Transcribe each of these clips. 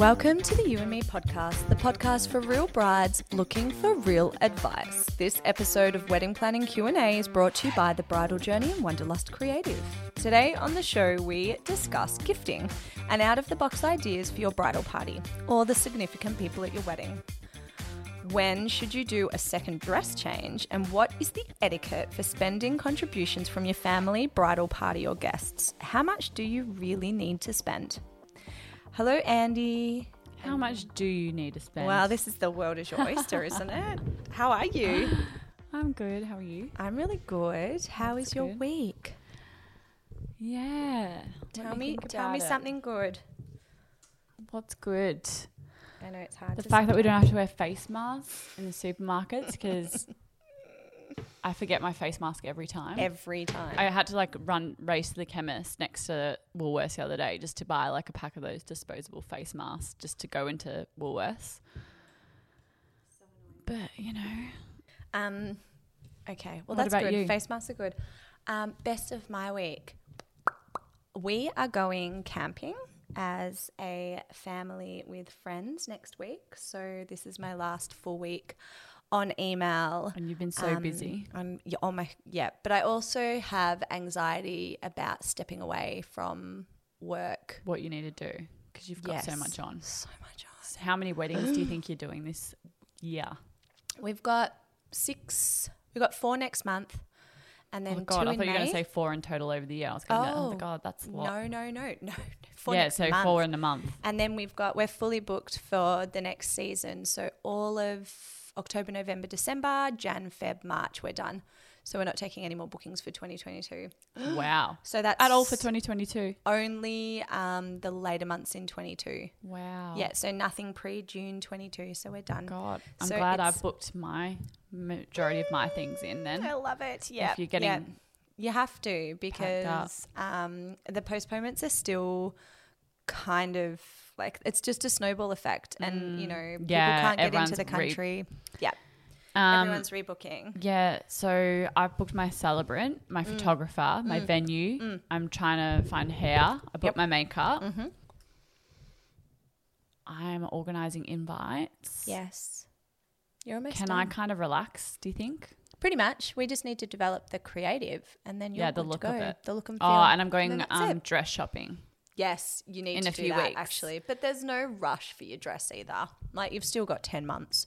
Welcome to the You and Me podcast, the podcast for real brides looking for real advice. This episode of Wedding Planning Q&A is brought to you by The Bridal Journey and Wanderlust Creative. Today on the show, we discuss gifting and out-of-the-box ideas for your bridal party or the significant people at your wedding. When should you do a second dress change? And what is the etiquette for spending contributions from your family, bridal party, or guests? How much do you really need to spend? Hello, Andie. How much do you need to spend? Wow, this is the world is your oyster, isn't it? How are you? I'm good. How are you? I'm really good. How is That's your good. week? Yeah. Tell me, tell me it. something good. What's good? I know it's hard. The fact that we don't have to wear face masks in the supermarkets because I forget my face mask every time. every time. I had to like run race to the chemist next to Woolworths the other day just to buy like a pack of those disposable face masks just to go into Woolworths. But you know, Um, okay. Well, What that's good. you? Face masks are good. Um, best of my week. We are going camping as a family with friends next week. So this is my last full week on email. and you've been so Um, busy. Yeah, on my yeah, but I also have anxiety about stepping away from work. What you need to do because you've got so much on. So much on. How many weddings do you think you're doing this year? We've got six. We've got four next month, and then oh God, I thought you were going to say four in total over the year. I was going, oh, Oh, God, that's a lot. No, no, no, no. Four yeah, so month. four in a month. And then we've got we're fully booked for the next season. So all of October, November, December, Jan, Feb, March, we're done. So we're not taking any more bookings for 2022. wow. So that's At all for 2022. only um, the later months in 22. Wow. Yeah, so nothing pre June 22. So we're done. God, I'm So glad I've booked my majority of my things in then. I love it. Yeah, you're getting you have to because um, the postponements are still kind of like it's just a snowball effect, and you know people Mm. Yeah, can't get into the re- country. yeah, Um, everyone's rebooking. yeah, so I've booked my celebrant, my Mm. photographer, my venue. I'm trying to find hair. I booked Yep. my makeup. Mm-hmm. I'm organizing invites. Yes, you're almost Can done. I kind of relax, do you think? Pretty much. We just need to develop the creative, and then you're Yeah, the look of it. The look and feel. Oh, and I'm going that's um, dress shopping. Yes, you need in to a do few that weeks. actually, but there's no rush for your dress either. Like you've still got ten months,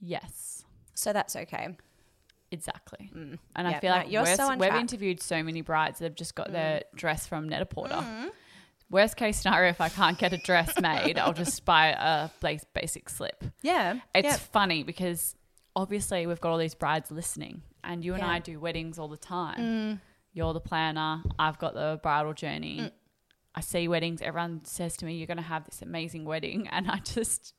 Yes, so that's okay. exactly. And Mm. Yeah, I feel no, like you're we're- so on we've track. Mm. interviewed so many brides that have just got their dress from Net Porter. Worst case scenario, if I can't get a dress made, I'll just buy a bas- basic slip. Yeah, It's yeah. funny because obviously we've got all these brides listening, and you and Yeah. Mm. I do weddings all the time. You're the planner. I've got the bridal journey. I see weddings. Everyone says to me, "You're going to have this amazing wedding," and I just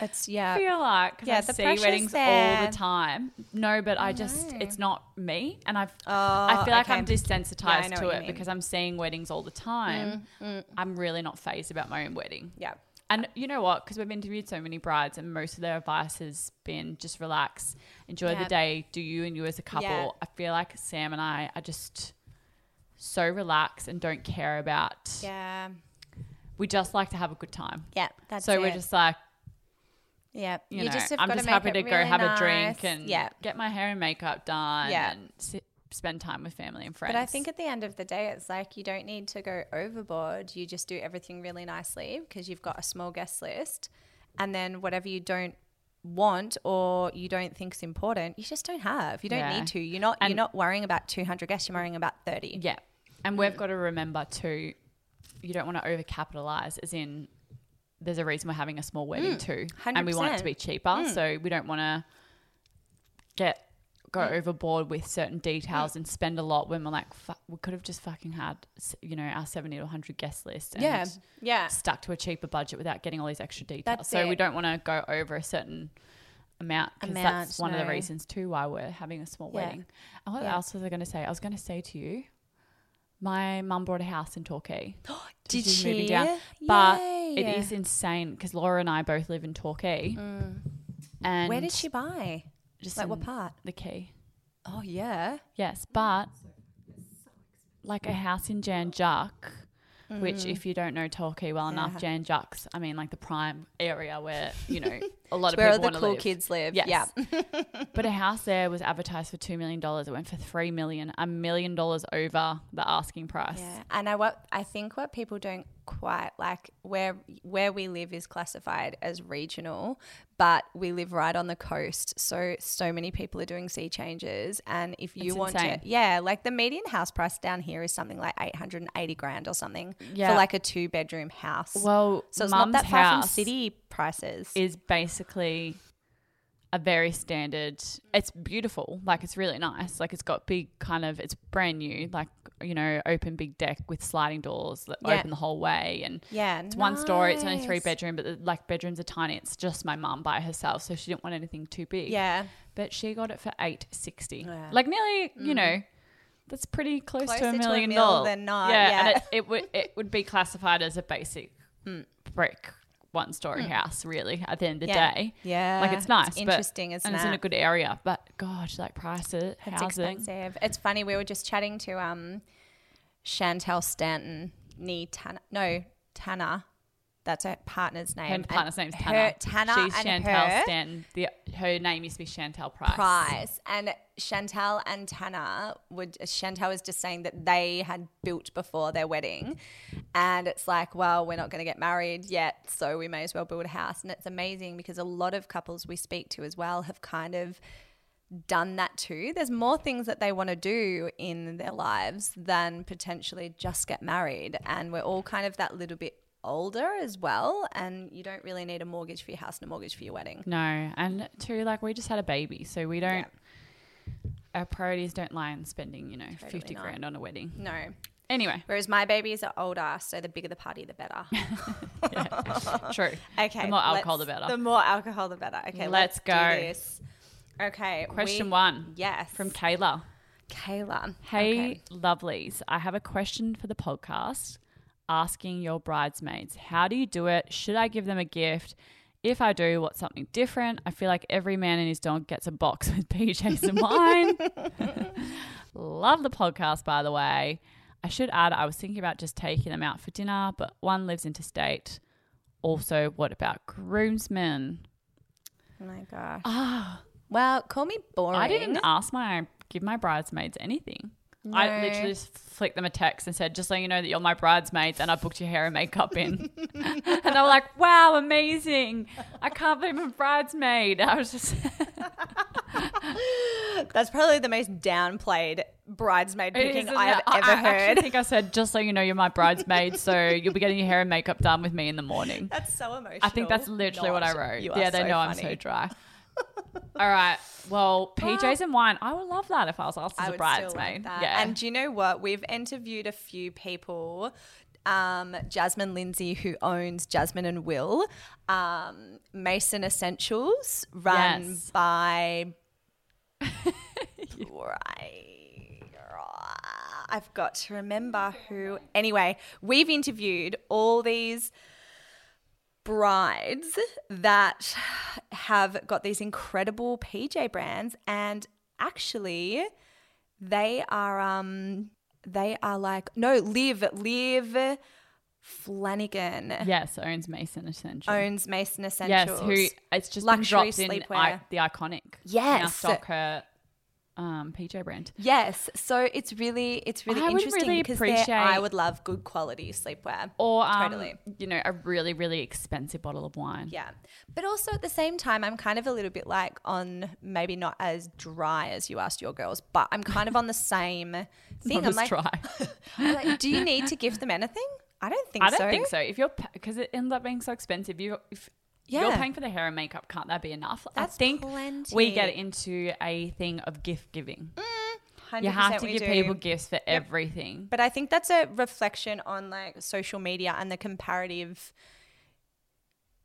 It's yeah. I feel like Yeah, I the see weddings all the time. No, but I, just know. it's not me, and I've Oh, I feel like I'm desensitized Yeah, to it. Mm, because I'm seeing weddings all the time. I'm really not phased about my own wedding. Yeah. And you know what? Because we've interviewed so many brides, and most of their advice has been just relax, enjoy Yeah. the day, do you and you as a couple. Yeah. I feel like Sam and I are just so relaxed and don't care about. Yeah. We just like to have a good time. Yeah. That's so it. we're just like, yeah. you, know, just have I'm just happy to go really have a drink and yeah. get my hair and makeup done Yeah. and sit, spend time with family and friends. But I think at the end of the day, it's like you don't need to go overboard. You just do everything really nicely because you've got a small guest list. And then whatever you don't want or you don't think is important, you just don't have. You don't Yeah. need to. You're not you're not worrying about 200 guests, you're worrying about 30. Yeah. And we've got to remember too, you don't want to overcapitalize, as in, there's a reason we're having a small wedding mm. too. And we want it to be cheaper. Mm. So we don't want to get go overboard with certain details and spend a lot when we're like, "Fuck, we could have just fucking had, you know, our 70 to 100 guest list. And Yeah. Yeah. Stuck to a cheaper budget without getting all these extra details. That's so we don't want to go over a certain amount because that's one of the reasons too why we're having a small Yeah. wedding. And what Yeah. else was I going to say? I was going to say to you, my mum bought a house in Torquay. Did She's she? moving down. But Yay. it is insane because Laura and I both live in Torquay. Mm. And Where did she buy? Just Like what part? The key. Oh yeah. Yes, but like a house in Jan Juc, which mm. if you don't know Torquay well enough, Yeah. Jan Jux, I mean like the prime area where, you know, a lot of Where all people the cool live. kids live. Yes. Yeah. But a house there was advertised for two million dollars. It went for three million, a million dollars over the asking price. Yeah, and I what I think what people don't quite like where where we live is classified as regional, but we live right on the coast, so so many people are doing sea changes, and if you It's want insane. to, yeah, like the median house price down here is something like eight hundred and eighty grand or something Yeah. for like a two bedroom house. Well, so it's not that far from city prices. is basically a very standard. It's beautiful, like it's really nice. Like it's got big kind of. It's brand new, like you know, open big deck with sliding doors that Yeah. open the whole way, and yeah, it's one story. It's only three bedroom, but the, like bedrooms are tiny. It's just my mum by herself, so she didn't want anything too big. Yeah, but she got it for eight sixty, Yeah. like nearly, you mm. know. That's pretty close Closer to a million mil dollars. than not, Yeah, yeah. and it, it would it would be classified as a basic hmm. brick one story house, really. At the end of the. Yeah. day, yeah, like it's nice, but- interesting, isn't and it? it's in a good area. But gosh, like prices, It's housing. expensive. It's funny. We were just chatting to um, Chantelle Stanton, nee Tanner. No, Tanner. That's her partner's name. Her And partner's name's her- Tanner. Tanner She's and Chantelle her Stanton. The, her name used to be Chantelle Price. Price and Chantelle and Tanner would. Chantelle was just saying that they had built before their wedding, and it's like, well, we're not going to get married yet, so we may as well build a house. And it's amazing because a lot of couples we speak to as well have kind of done that too. There's more things that they want to do in their lives than potentially just get married. And we're all kind of that little bit older as well. And you don't really need a mortgage for your house and a mortgage for your wedding. No, and two, like we just had a baby, so we don't. Our priorities don't lie in spending, you know, Totally fifty not. grand on a wedding. No. Anyway, Whereas my babies are older, so the bigger the party, the better. true. Okay. The more alcohol, the better. The more alcohol, the better. Okay, Let's let's, go. Okay. Question we- one Yes. from Kayla. Kayla. Hey, Okay. lovelies. I have a question for the podcast asking your bridesmaids how do you do it? Should I give them a gift? If I do, what's something different? I feel like every man and his dog gets a box with PJs and wine. Love the podcast, by the way. I should add, I was thinking about just taking them out for dinner, but one lives interstate. Also, what about groomsmen? Oh my gosh. Ah, Well, call me boring. I didn't ask my give my bridesmaids anything. I literally just flicked them a text and said, just so you know that you're my bridesmaids and I booked your hair and makeup in. and they were like, wow, amazing. I can't believe I'm a bridesmaid. I was just, That's probably the most downplayed bridesmaid picking I have isn't ever I, I heard. actually think I said, just so you know you're my bridesmaid, so you'll be getting your hair and makeup done with me in the morning. That's so emotional. I think that's literally what I wrote. Yeah, they so know I'm so dry. All right. Well, PJs and wine. I would love that if I was asked as I a bridesmaid. still like that. Yeah. And do you know what? We've interviewed a few people. Um, Jasmine Lindsay, who owns Jasmine and Will, um, Mason Essentials, run Yes. by. right. I've got to remember who. Anyway, we've interviewed all these brides that have got these incredible PJ brands and actually they are um they are like no live live Flanagan yes, owns Mason Essential. owns Mason Yes, who it's just Luxury dropped in sleepwear. I, the iconic. Yes. Now stock her um, PJ brand. Yes, so it's really it's really I interesting really because I would love good quality sleepwear. Or um, Totally. you know, a really, really expensive bottle of wine. Yeah. But also at the same time, I'm kind of a little bit like on maybe not as dry as you asked your girls, but I'm kind of on the same thing. Not I'm like, dry. I'm like, do you need to give them anything? I don't think so. I don't so. think so. If you're because it ends up being so expensive, you if you're paying for the hair and makeup, can't that be enough? That's I think plenty. we get into a thing of gift giving. 100% You have to give do. people gifts for everything. But I think that's a reflection on like social media and the comparative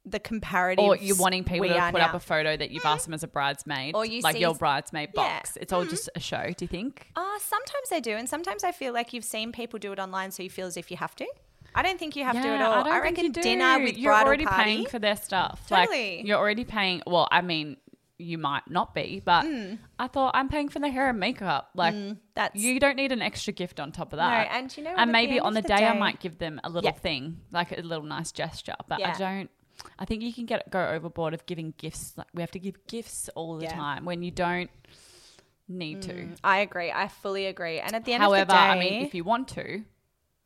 the comparative Or you're wanting people to put now. up a photo that you've asked mm. them as a bridesmaid, Or you like your bridesmaid Yeah. box. It's all mm. just a show. Do you think? Uh, sometimes I do, and sometimes I feel like you've seen people do it online, so you feel as if you have to. I don't think you have to at all. I, don't think reckon dinner with you're already party. paying for their stuff. Totally. Like you're already paying. Well, I mean, you might not be, but I thought I'm paying for the hair and makeup. Like Mm, that's you don't need an extra gift on top of no. that. And you know, what, and maybe on the of day, I might give them a little Yeah. thing, like a little nice gesture. But Yeah. I don't. I think you can get go overboard of giving gifts. Like we have to give gifts all the Yeah. time when you don't need to. Mm, I agree. I fully agree. And at the end However, of the day, I mean, if you want to,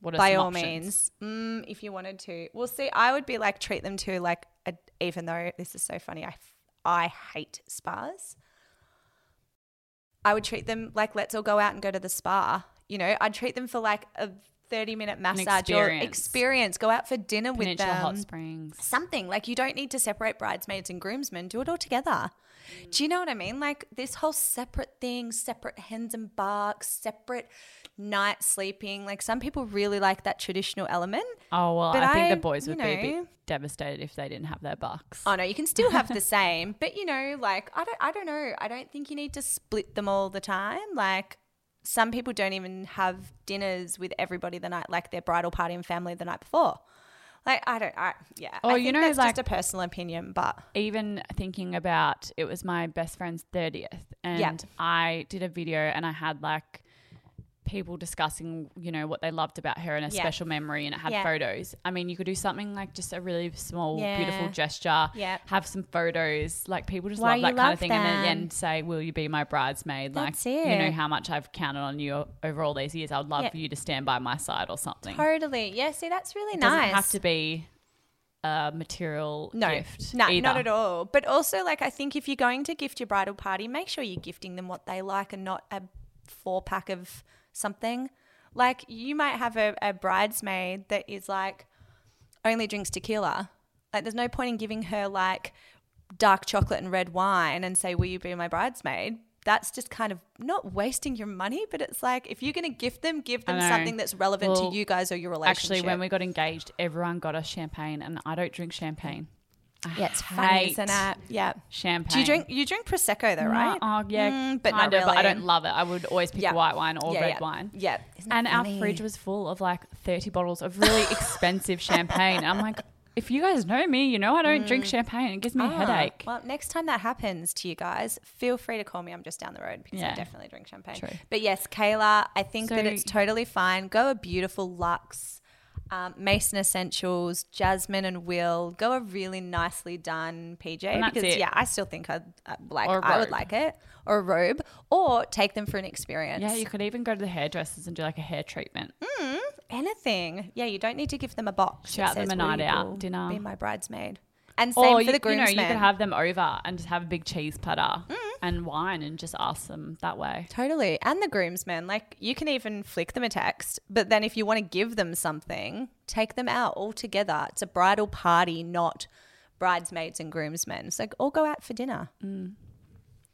what are by all options? means, mm, if you wanted to, well, see, I would be like treat them to like a, even though this is so funny, I I hate spas. I would treat them like let's all go out and go to the spa. You know, I'd treat them for like a thirty minute massage or experience. experience. Go out for dinner with them. Hot Springs. something like you don't need to separate bridesmaids and groomsmen do it all together do you know what i mean? Like this whole separate thing separate hens and barks separate night sleeping like some people really like that traditional element. Oh well, But I think I- the boys would be a bit devastated if they didn't have their bucks. oh no you can still have the same but you know like i don't i don't know. I don't think you need to split them all the time. Like some people don't even have dinners with everybody the night like their bridal party and family the night before like i don't i yeah Oh, I you know, that's like- just a personal opinion but even thinking about it was my best friend's 30th and Yeah. I did a video and I had like people discussing, you know, what they loved about her and a Yeah. special memory and it had Yeah. photos. I mean, you could do something like just a really small, Yeah. beautiful gesture, Yeah. have some photos. Like people just Why love that kind love of thing. And then at the them. end say, Will you be my bridesmaid? That's like you know how much I've counted on you over all these years. I would love for you to stand by my side or something. Totally. Yeah, see, that's really It nice. doesn't have to be a material no, gift. No, either. not at all. But also, like, I think if you're going to gift your bridal party, make sure you're gifting them what they like and not a four pack of something. Like, you might have a, a bridesmaid that is like only drinks tequila. Like, there's no point in giving her like dark chocolate and red wine and say, Will you be my bridesmaid? That's just kind of not wasting your money, but it's like if you're going to gift them, give them something that's relevant Well, to you guys or your relationship. Actually, when we got engaged, everyone got us champagne, and I don't drink champagne. I yeah, it's funny, hate isn't it? Yeah. Champagne. Do you drink? You drink prosecco though, No, right? Oh, yeah, Mm, but kind not of. But I really. don't love it. I would always pick Yeah. white wine or yeah, red yeah. wine. Yeah. Isn't that And our funny? fridge was full of like 30 bottles of really expensive champagne. I'm like, if you guys know me, you know I don't drink champagne. It gives me a Mm. Ah, headache. Well, next time that happens to you guys, feel free to call me. I'm just down the road because I Yeah. definitely drink champagne. True. But yes, Kayla, I think that So- it's totally fine. Go a beautiful Lux, um, Mason Essentials, Jasmine and Will. Go a really nicely done PJ because it. yeah, I still think I'd uh, like I would like it or a robe or take them for an experience. Yeah, you could even go to the hairdressers and do like a hair treatment. anything. Yeah, you don't need to give them a box. Shout them a night "Will out, dinner." Be my bridesmaid. And same Or for you, the you know, you could have them over and just have a big cheese platter Mm. And wine and just ask them that way. Totally. And the groomsmen, like you can even flick them a text, but then if you want to give them something, take them out all together. It's a bridal party, not bridesmaids and groomsmen. So all go out for dinner. Mm.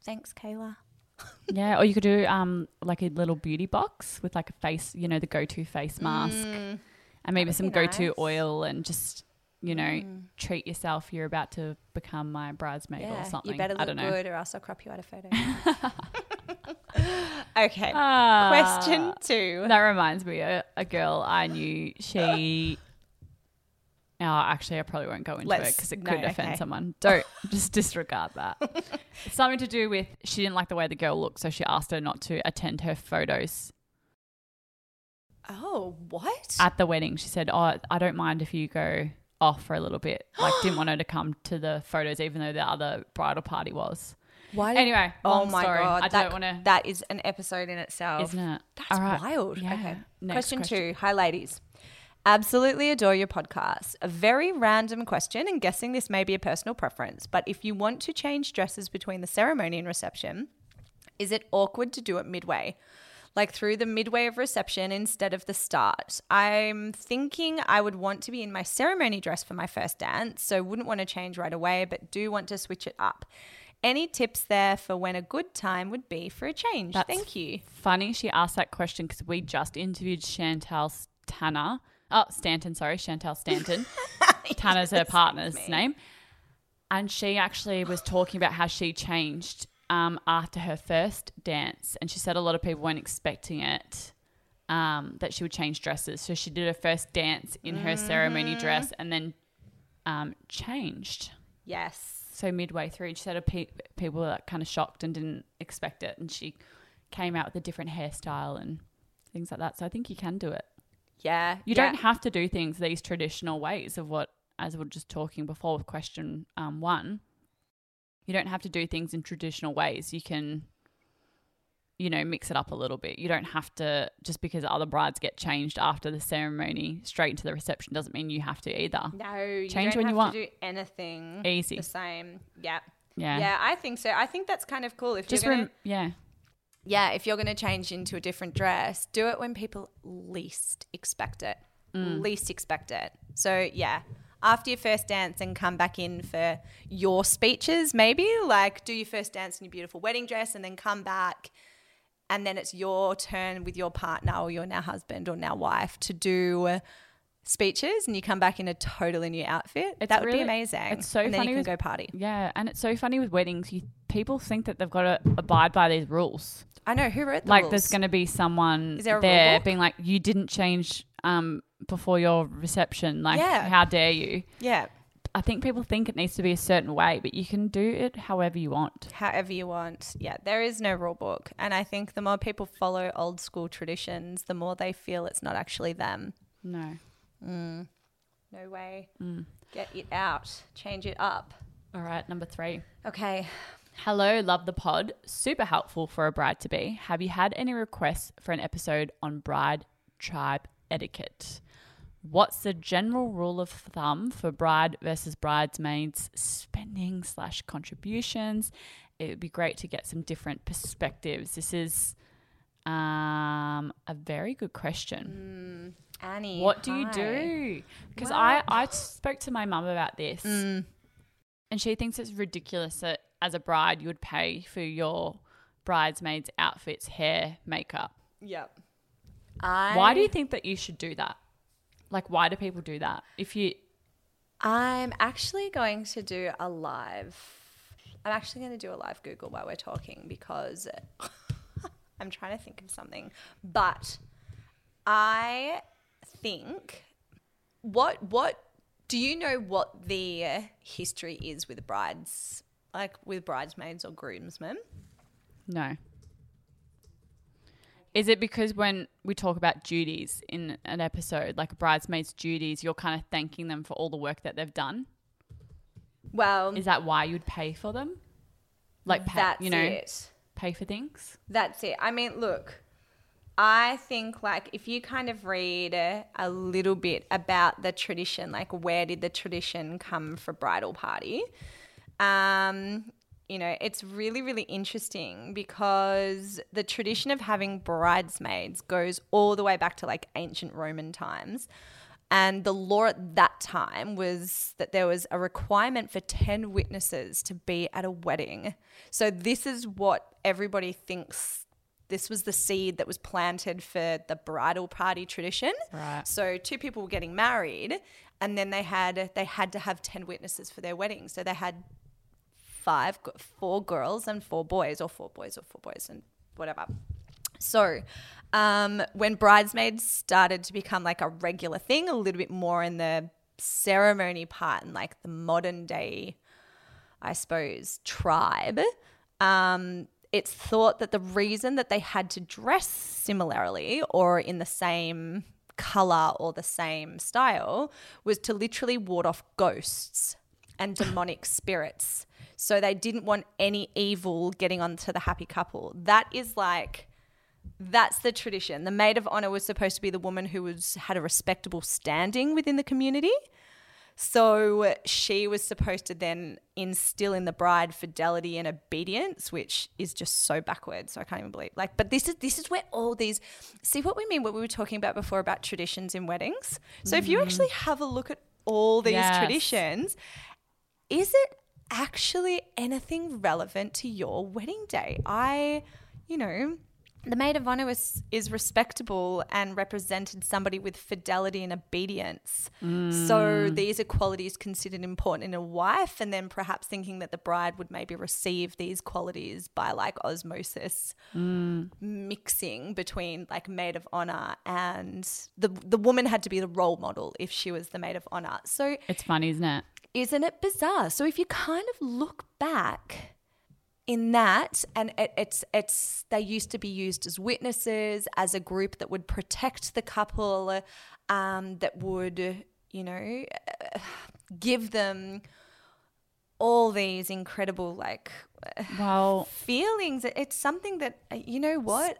Thanks, Kayla. Yeah, or you could do um like a little beauty box with like a face, you know, the go-to face mask, and maybe some go-to nice. oil, and just you know treat yourself. You're about to become my bridesmaid or something. you better I look don't know. good or else I'll crop you out a photo. okay. Ah, Question two. That reminds me, a, a girl I knew. She. Oh, actually, I probably won't go into it Let's- because it no, could offend okay. someone. Don't just disregard that. it's something to do with she didn't like the way the girl looked, so she asked her not to attend her photos Oh, what? at the wedding. She said, "Oh, I don't mind if you go off for a little bit." Like, didn't want her to come to the photos, even though the other bridal party was. Why? did- Anyway, oh my story. god, I that, don't want to. That is an episode in itself. Isn't it? That's right. wild. Yeah. Okay. Question, question. two. Hi, ladies. Absolutely adore your podcast. A very random question, and guessing this may be a personal preference, but if you want to change dresses between the ceremony and reception, is it awkward to do it midway? Like through the midway of reception instead of the start. I'm thinking I would want to be in my ceremony dress for my first dance, so wouldn't want to change right away, but do want to switch it up. Any tips there for when a good time would be for a change? That's Thank you. Funny she asked that question because we just interviewed Chantelle Tanner. Oh, Stanton, sorry, Chantelle Stanton. Tanner's her partner's name. And she actually was talking about how she changed um, after her first dance. And she said a lot of people weren't expecting it, um, that she would change dresses. So she did her first dance in her ceremony dress and then um, changed. Yes. So midway through, she said a pe- people were like kind of shocked and didn't expect it, and she came out with a different hairstyle and things like that. So I think you can do it. Yeah. You yeah. don't have to do things these traditional ways of what, as we were just talking before with question um, one. You don't have to do things in traditional ways. You can, you know, mix it up a little bit. You don't have to just because other brides get changed after the ceremony straight into the reception doesn't mean you have to either. No, you Change don't when you want. to do anything Easy. the same. Yeah. Yeah. Yeah, I think so. I think that's kind of cool. If Just you're gonna, rem- yeah. yeah, if you're gonna change into a different dress, do it when people least expect it. Mm. Least expect it. So yeah, after your first dance and come back in for your speeches, maybe like do your first dance in your beautiful wedding dress and then come back. And then it's your turn with your partner or your now husband or now wife to do speeches, and you come back in a totally new outfit. It's that would be amazing. it's so and then funny you can with- go party. Yeah, and it's so funny with weddings. You people think that they've got to abide by these rules. I know who wrote the like rules? there's going to be someone Is there there being like, "You didn't change um before your reception. Like, Yeah. how dare you?" yeah, I think people think it needs to be a certain way, but you can do it however you want. however you want. Yeah, there is no rule book, and I think the more people follow old school traditions, the more they feel it's not actually them. No. Mm. No way. Mm. Get it out. Change it up. All right, number three. Okay. Hello, love the pod. Super helpful for a bride to be. Have you had any requests for an episode on bride tribe etiquette? What's the general rule of thumb for bride versus bridesmaids spending slash contributions? It would be great to get some different perspectives. This is um, a very good question. Annie. What do you do? Because I, I spoke to my mum about this, Mm. and she thinks it's ridiculous that as a bride you would pay for your bridesmaids' outfits, hair, makeup. Yep. I, Why do you think that you should do that? Like, why do people do that? If you, I'm actually going to do a live. I'm actually going to do a live Google while we're talking because I'm trying to think of something. But I think what what do you know what the history is with brides like with bridesmaids or groomsmen? no. Is it because when we talk about duties in an episode, like a bridesmaids' duties, you're kind of thanking them for all the work that they've done? Well, Is that why you'd pay for them? Like, pay, that's you know, it. pay for things? That's it. I mean, look, I think like if you kind of read a, a little bit about the tradition, like where did the tradition come for bridal party? Um, you know, it's really, really interesting because the tradition of having bridesmaids goes all the way back to like ancient Roman times. And the law at that time was that there was a requirement for 10 witnesses to be at a wedding. So, this is what everybody thinks this was the seed that was planted for the bridal party tradition. Right. So, two people were getting married and then they had they had to have 10 witnesses for their wedding. So, they had five four girls and four boys or four boys or four boys and whatever. So, um, when bridesmaids started to become like a regular thing, a little bit more in the ceremony part and like the modern day, I suppose, tribe, um, it's thought that the reason that they had to dress similarly or in the same color or the same style was to literally ward off ghosts and demonic spirits. So they didn't want any evil getting onto the happy couple. That is like that's the tradition. The maid of honor was supposed to be the woman who was had a respectable standing within the community. So she was supposed to then instill in the bride fidelity and obedience, which is just so backwards. So I can't even believe. Like, but this is this is where all these see what we mean. What we were talking about before about traditions in weddings. So if you mm. actually have a look at all these Yes. traditions, is it actually anything relevant to your wedding day? I, you know, the maid of honor was, is respectable and represented somebody with fidelity and obedience. So mm. these are qualities considered important in a wife, and then perhaps thinking that the bride would maybe receive these qualities by like osmosis mm. mixing between like maid of honor and the the woman had to be the role model if she was the maid of honor. So It's funny, isn't it? Isn't it bizarre? So if you kind of look back in that, and it, it's it's they used to be used as witnesses, as a group that would protect the couple, um, that would you know give them all these incredible like Well, feelings. It's something that you know what.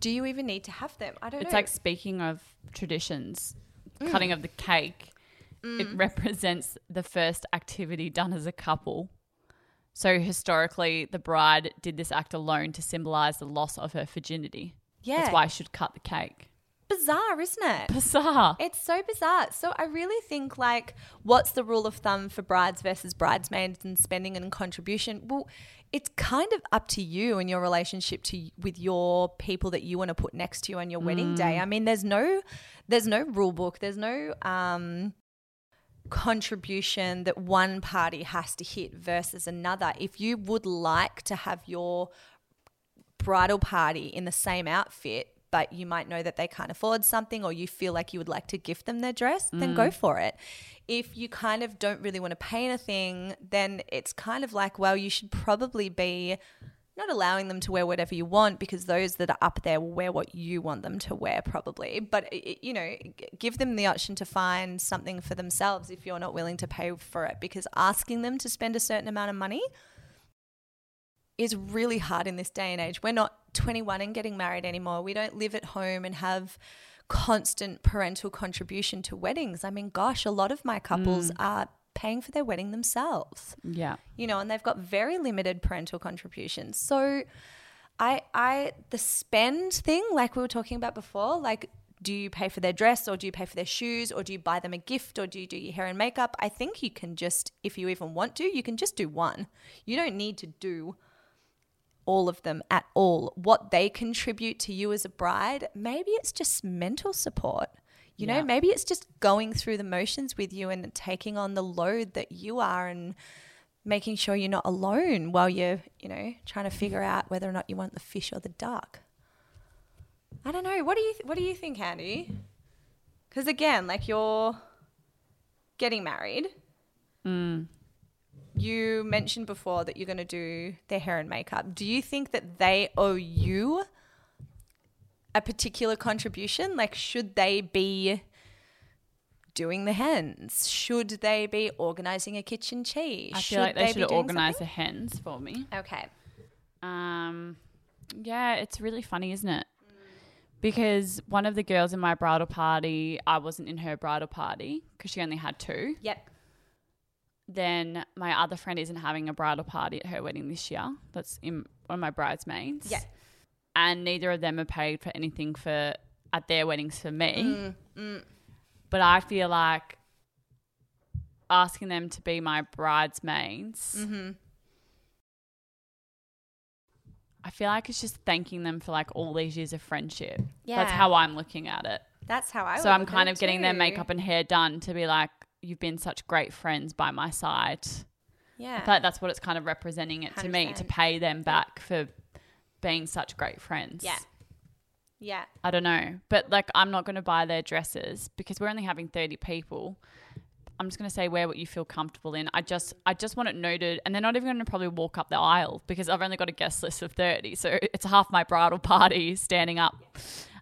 Do you even need to have them? I don't it's know. like speaking of traditions, cutting of the cake, it represents the first activity done as a couple. So historically, the bride did this act alone to symbolize the loss of her virginity. yeah, That's why she should cut the cake. bizarre, isn't it? Bizarre. It's so bizarre. So I really think like what's the rule of thumb for brides versus bridesmaids and spending and contribution? Well, it's kind of up to you and your relationship to with your people that you want to put next to you on your wedding day. I mean, there's no there's no rule book. There's no um contribution that one party has to hit versus another. If you would like to have your bridal party in the same outfit, but you might know that they can't afford something or you feel like you would like to gift them their dress, then go mm. for it. If you kind of don't really want to pay anything, then it's kind of like, well, you should probably be not allowing them to wear whatever you want because those that are up there will wear what you want them to wear probably but you know give them the option to find something for themselves if you're not willing to pay for it because asking them to spend a certain amount of money is really hard in this day and age. We're not 21 and getting married anymore. We don't live at home and have constant parental contribution to weddings. I mean, gosh, a lot of my couples mm. are paying for their wedding themselves. Yeah. You know, and they've got very limited parental contributions. So I I the spend thing like we were talking about before, like do you pay for their dress or do you pay for their shoes or do you buy them a gift or do you do your hair and makeup? I think you can just if you even want to, you can just do one. You don't need to do all of them at all. What they contribute to you as a bride, maybe it's just mental support. You know, maybe it's just going through the motions with you and taking on the load that you are and making sure you're not alone while you're, you know, trying to figure out whether or not you want the fish or the duck. I don't know. What do you th- what do you think, Andie? Cuz again, like you're getting married. Mm. You mentioned before that you're going to do their hair and makeup. Do you think that they owe you a particular contribution? Like, should they be doing the hens? Should they be organizing a kitchen cheese? I feel like they be should organize the hens for me. Okay. Um, yeah, it's really funny, isn't it? Because one of the girls in my bridal party, I wasn't in her bridal party because she only had two. Yep. Then my other friend isn't having a bridal party at her wedding this year. That's in one of my bridesmaids. Yeah. And neither of them are paid for anything for at their weddings for me. Mm, But I feel like asking them to be my bridesmaids. Mm-hmm. I feel like it's just thanking them for like all these years of friendship. That's how I'm looking at it. That's how I. so I'm kind of getting their makeup and hair done to be like, you've been such great friends by my side. Yeah. I feel like that's what it's kind of representing it to me to pay them back for being such great friends. yeah. Yeah. I don't know. But like, I'm not going to buy their dresses because we're only having 30 people. I'm just going to say wear what you feel comfortable in. I just, I just want it noted, and they're not even going to probably walk up the aisle because I've only got a guest list of 30, so it's half my bridal party standing up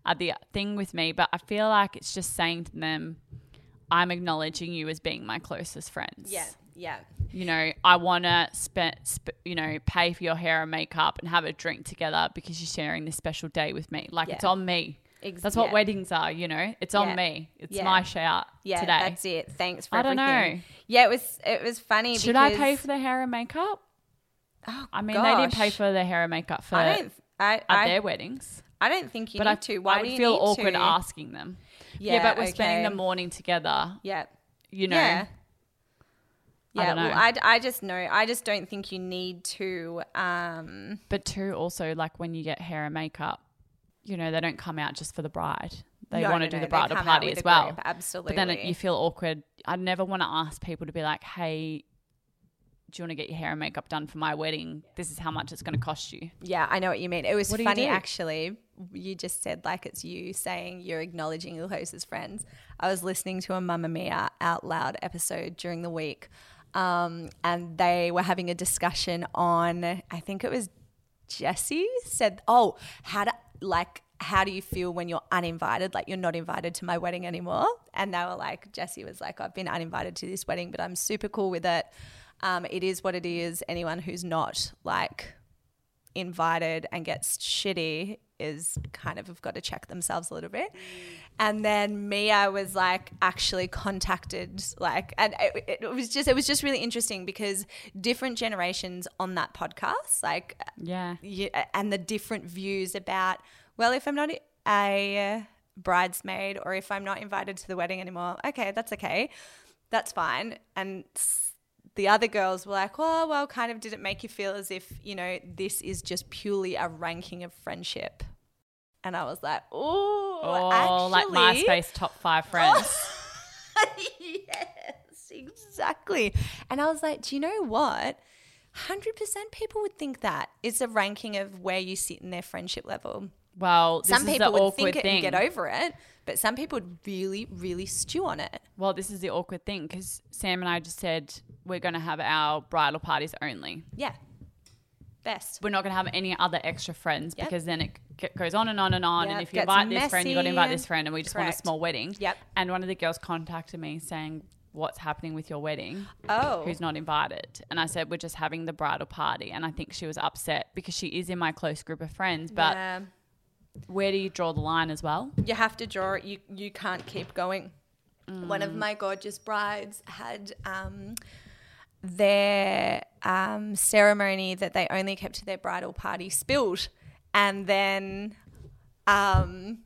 at the thing with me. But I feel like it's just saying to them, I'm acknowledging you as being my closest friends. Yeah. Yeah. You know, I want to spend, sp- you know, pay for your hair and makeup and have a drink together because you're sharing this special day with me. Like it's on me. Ex- That's what yeah. weddings are, you know. It's on Yeah. me. It's Yeah. my shout Yeah, today. that's it. Thanks for I don't know. Yeah, it was it was funny. Should I pay for the hair and makeup? Oh, I mean, they didn't pay for the hair and makeup for I don't. I I, their weddings, I don't think you but need I, to. Why I would do you feel awkward to? asking them. Yeah, Yeah, but we're spending the morning together. Yeah. You know, Yeah. I well. I, I just know. I just don't think you need to. Um, but two also like when you get hair and makeup, you know, they don't come out just for the bride. They no, want to no, do the bridal party as well. group, Absolutely. But then it, you feel awkward. I never want to ask people to be like, "Hey, do you want to get your hair and makeup done for my wedding? This is how much it's going to cost you." yeah, I know what you mean. It was What funny actually you just said like it's you saying you're acknowledging your closest friends. I was listening to a Mamamia out loud episode during the week, um, and they were having a discussion on. I think it was Jesse said, "Oh, how to like." How do you feel when you're uninvited? Like you're not invited to my wedding anymore? And they were like, Jesse was like, I've been uninvited to this wedding, but I'm super cool with it. Um, it is what it is. Anyone who's not like invited and gets shitty is kind of have got to check themselves a little bit. And then Mia was like actually contacted like and it, it was just it was just really interesting because different generations on that podcast like Yeah. you, and the different views about well if I'm not a bridesmaid or if I'm not invited to the wedding anymore okay that's okay that's fine and the other girls were like oh well kind of did it make you feel as if you know this is just purely a ranking of friendship and I was like oh Oh, like actually- MySpace top five friends. yes, exactly. And I was like, do you know what? 100% people would think that it's a ranking of where you sit in their friendship level. Well, this Some people would think it thing. and get over it, but some people would really, really stew on it. Well, this is the awkward thing because Sam and I just said we're going to have our bridal parties only. Yeah. Best. We're not going to have any other extra friends Yep. because then it g- goes on and on and on. Yep, and if you gets invite this friend, you got to invite this friend, and we just want a small wedding. Yep. And one of the girls contacted me saying, "What's happening with your wedding? Oh. Who's not invited?" And I said, "We're just having the bridal party." And I think she was upset because she is in my close group of friends. But Yeah. Where do you draw the line as well? you have to draw it. You you can't keep going. One of my gorgeous brides had um, their um, ceremony that they only kept to their bridal party spilled, and then um,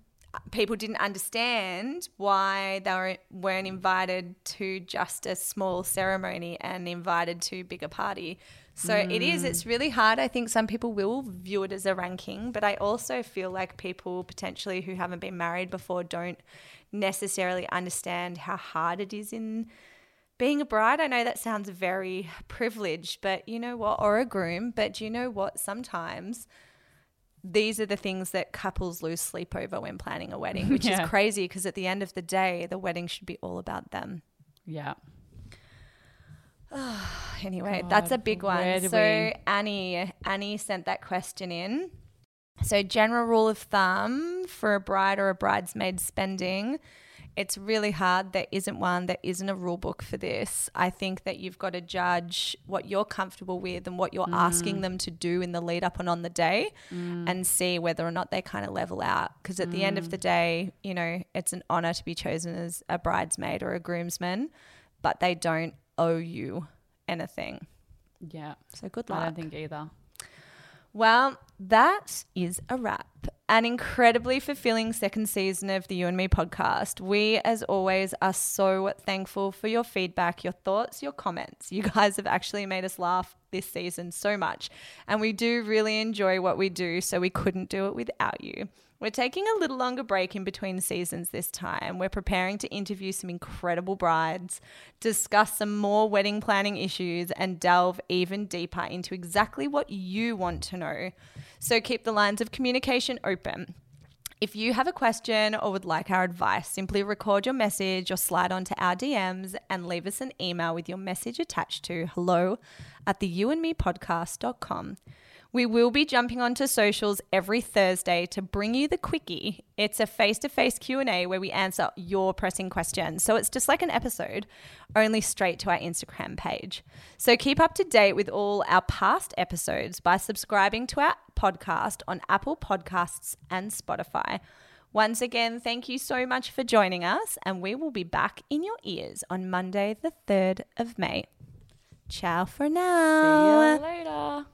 people didn't understand why they were, weren't invited to just a small ceremony and invited to bigger party. So it is, it's mm. really hard. I think some people will view it as a ranking, but I also feel like people potentially who haven't been married before don't necessarily understand how hard it is in being a bride. I know that sounds very privileged, but you know what? Or a groom, but do you know what? Sometimes these are the things that couples lose sleep over when planning a wedding, which Yeah. is crazy because at the end of the day, the wedding should be all about them. Yeah. Anyway, that's a big one. So we- Annie, Annie sent that question in. So general rule of thumb for a bride or a bridesmaid spending, it's really hard. There isn't one. There isn't a rule book for this. I think that you've got to judge what you're comfortable with and what you're Mm. asking them to do in the lead up and on the day, and see whether or not they kind of level out. Because at the end Mm. of the day, you know, it's an honor to be chosen as a bridesmaid or a groomsman, but they don't owe you anything. Yeah. So good luck. I don't think either. Well, that is a wrap. An incredibly fulfilling second season of the You and Me podcast. We, as always, are so thankful for your feedback, your thoughts, your comments. You guys have actually made us laugh this season so much. And we do really enjoy what we do, so we couldn't do it without you. We're taking a little longer break in between seasons this time. We're preparing to interview some incredible brides, discuss some more wedding planning issues, and delve even deeper into exactly what you want to know. So keep the lines of communication open. If you have a question or would like our advice, simply record your message or slide onto our DMs and leave us an email with your message attached to hello at the youandmepodcast.com. We will be jumping onto socials every Thursday to bring you the quickie. It's a face-to-face Q&A where we answer your pressing questions. So it's just like an episode, only straight to our Instagram page. So keep up to date with all our past episodes by subscribing to our podcast on Apple Podcasts and Spotify. Once again, thank you so much for joining us, and we will be back in your ears on Monday, the 3rd of May. Ciao for now. See you later.